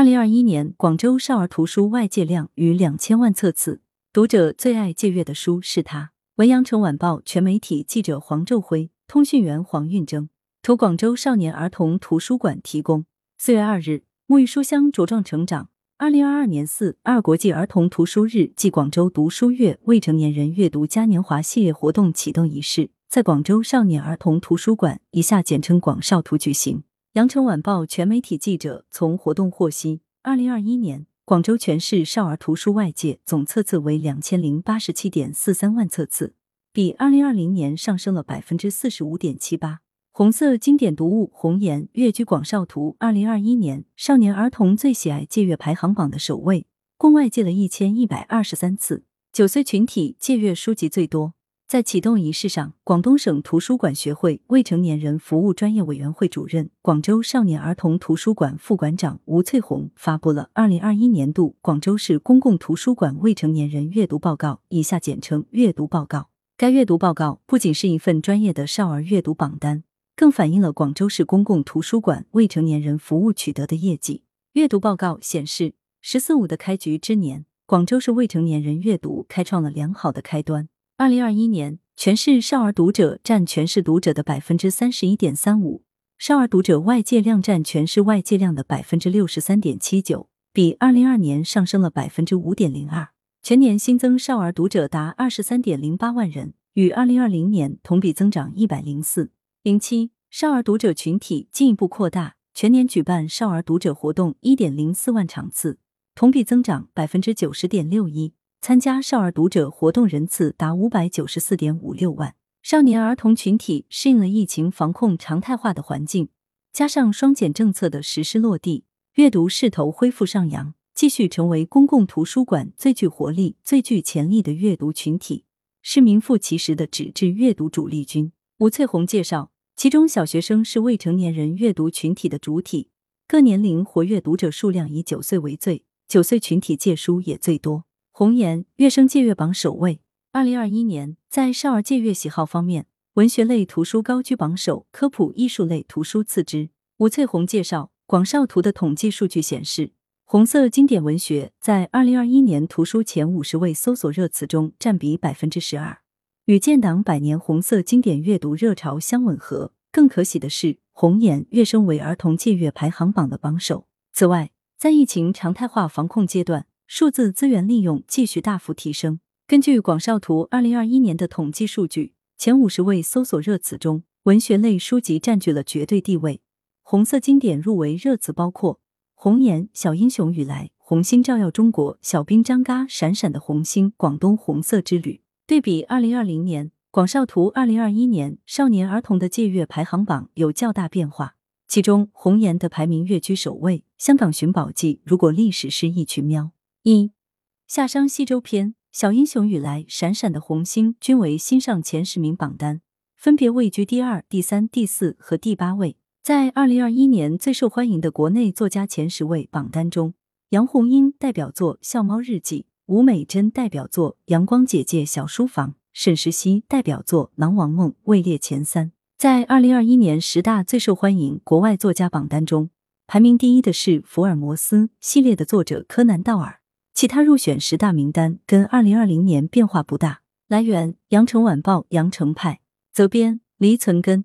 二零二一年广州少儿图书外借量逾两千万册次，读者最爱借阅的书是他。文阳城晚报全媒体记者黄昼辉，通讯员黄运征，图广州少年儿童图书馆提供。四月二日，沐浴书香茁壮成长。二零二二年四二国际儿童图书日暨广州读书月未成年人阅读嘉年华系列活动启动仪式在广州少年儿童图书馆（以下简称广少图）举行。羊城晚报全媒体记者从活动获悉，二零二一年广州全市少儿图书外借总册次为两千零八十七点四三万册次，比二零二零年上升了百分之四十五点七八。红色经典读物《红颜》跃居广少图二零二一年少年儿童最喜爱借阅排行榜的首位，共外借了一千一百二十三次。九岁群体借阅书籍最多。在启动仪式上，广东省图书馆学会未成年人服务专业委员会主任、广州少年儿童图书馆副馆长吴翠红发布了二零二一年度广州市公共图书馆未成年人阅读报告（以下简称阅读报告）。该阅读报告不仅是一份专业的少儿阅读榜单。更反映了广州市公共图书馆未成年人服务取得的业绩。阅读报告显示，“十四五”的开局之年，广州市未成年人阅读开创了良好的开端。二零二一年，全市少儿读者占全市读者的百分之三十一点三五，少儿读者外借量占全市外借量的百分之六十三点七九，比二零二年上升了百分之五点零二。全年新增少儿读者达二十三点零八万人，与二零二零年同比增长一百零四。零七少儿读者群体进一步扩大，全年举办少儿读者活动一点零四万场次，同比增长百分之九十点六一。参加少儿读者活动人次达五百九十四点五六万。少年儿童群体适应了疫情防控常态化的环境，加上双减政策的实施落地，阅读势头恢复上扬，继续成为公共图书馆最具活力、最具潜力的阅读群体，是名副其实的纸质阅读主力军。吴翠红介绍，其中小学生是未成年人阅读群体的主体，各年龄活跃读者数量以九岁为最，九岁群体借书也最多。红岩跃升借阅榜首位。二零二一年，在少儿借阅喜好方面，文学类图书高居榜首，科普艺术类图书次之。吴翠红介绍，广少图的统计数据显示，红色经典文学在二零二一年图书前五十位搜索热词中占比百分之十二。与建党百年红色经典阅读热潮相吻合。更可喜的是，红岩跃升为儿童借阅排行榜的榜首。此外，在疫情常态化防控阶段，数字资源利用继续大幅提升。根据广少图二零二一年的统计数据，前五十位搜索热词中，文学类书籍占据了绝对地位。红色经典入围热词包括《红颜》《小英雄雨来》《红星照耀中国》《小兵张嘎》《闪闪的红星》《广东红色之旅》。对比二零二零年，广少图二零二一年少年儿童的借阅排行榜有较大变化。其中，《红颜》的排名跃居首位，《香港寻宝记》《如果历史是一群喵》一《夏商西周篇》《小英雄雨来》《闪闪的红星》均为新上前十名榜单，分别位居第二、第三、第四和第八位。在二零二一年最受欢迎的国内作家前十位榜单中，杨红樱代表作《笑猫日记》。吴美珍代表作《阳光姐姐小书房》，沈石溪代表作《狼王梦》位列前三。在二零二一年十大最受欢迎国外作家榜单中，排名第一的是福尔摩斯系列的作者柯南道尔，其他入选十大名单跟二零二零年变化不大。来源：羊城晚报羊城派，责编：黎存根。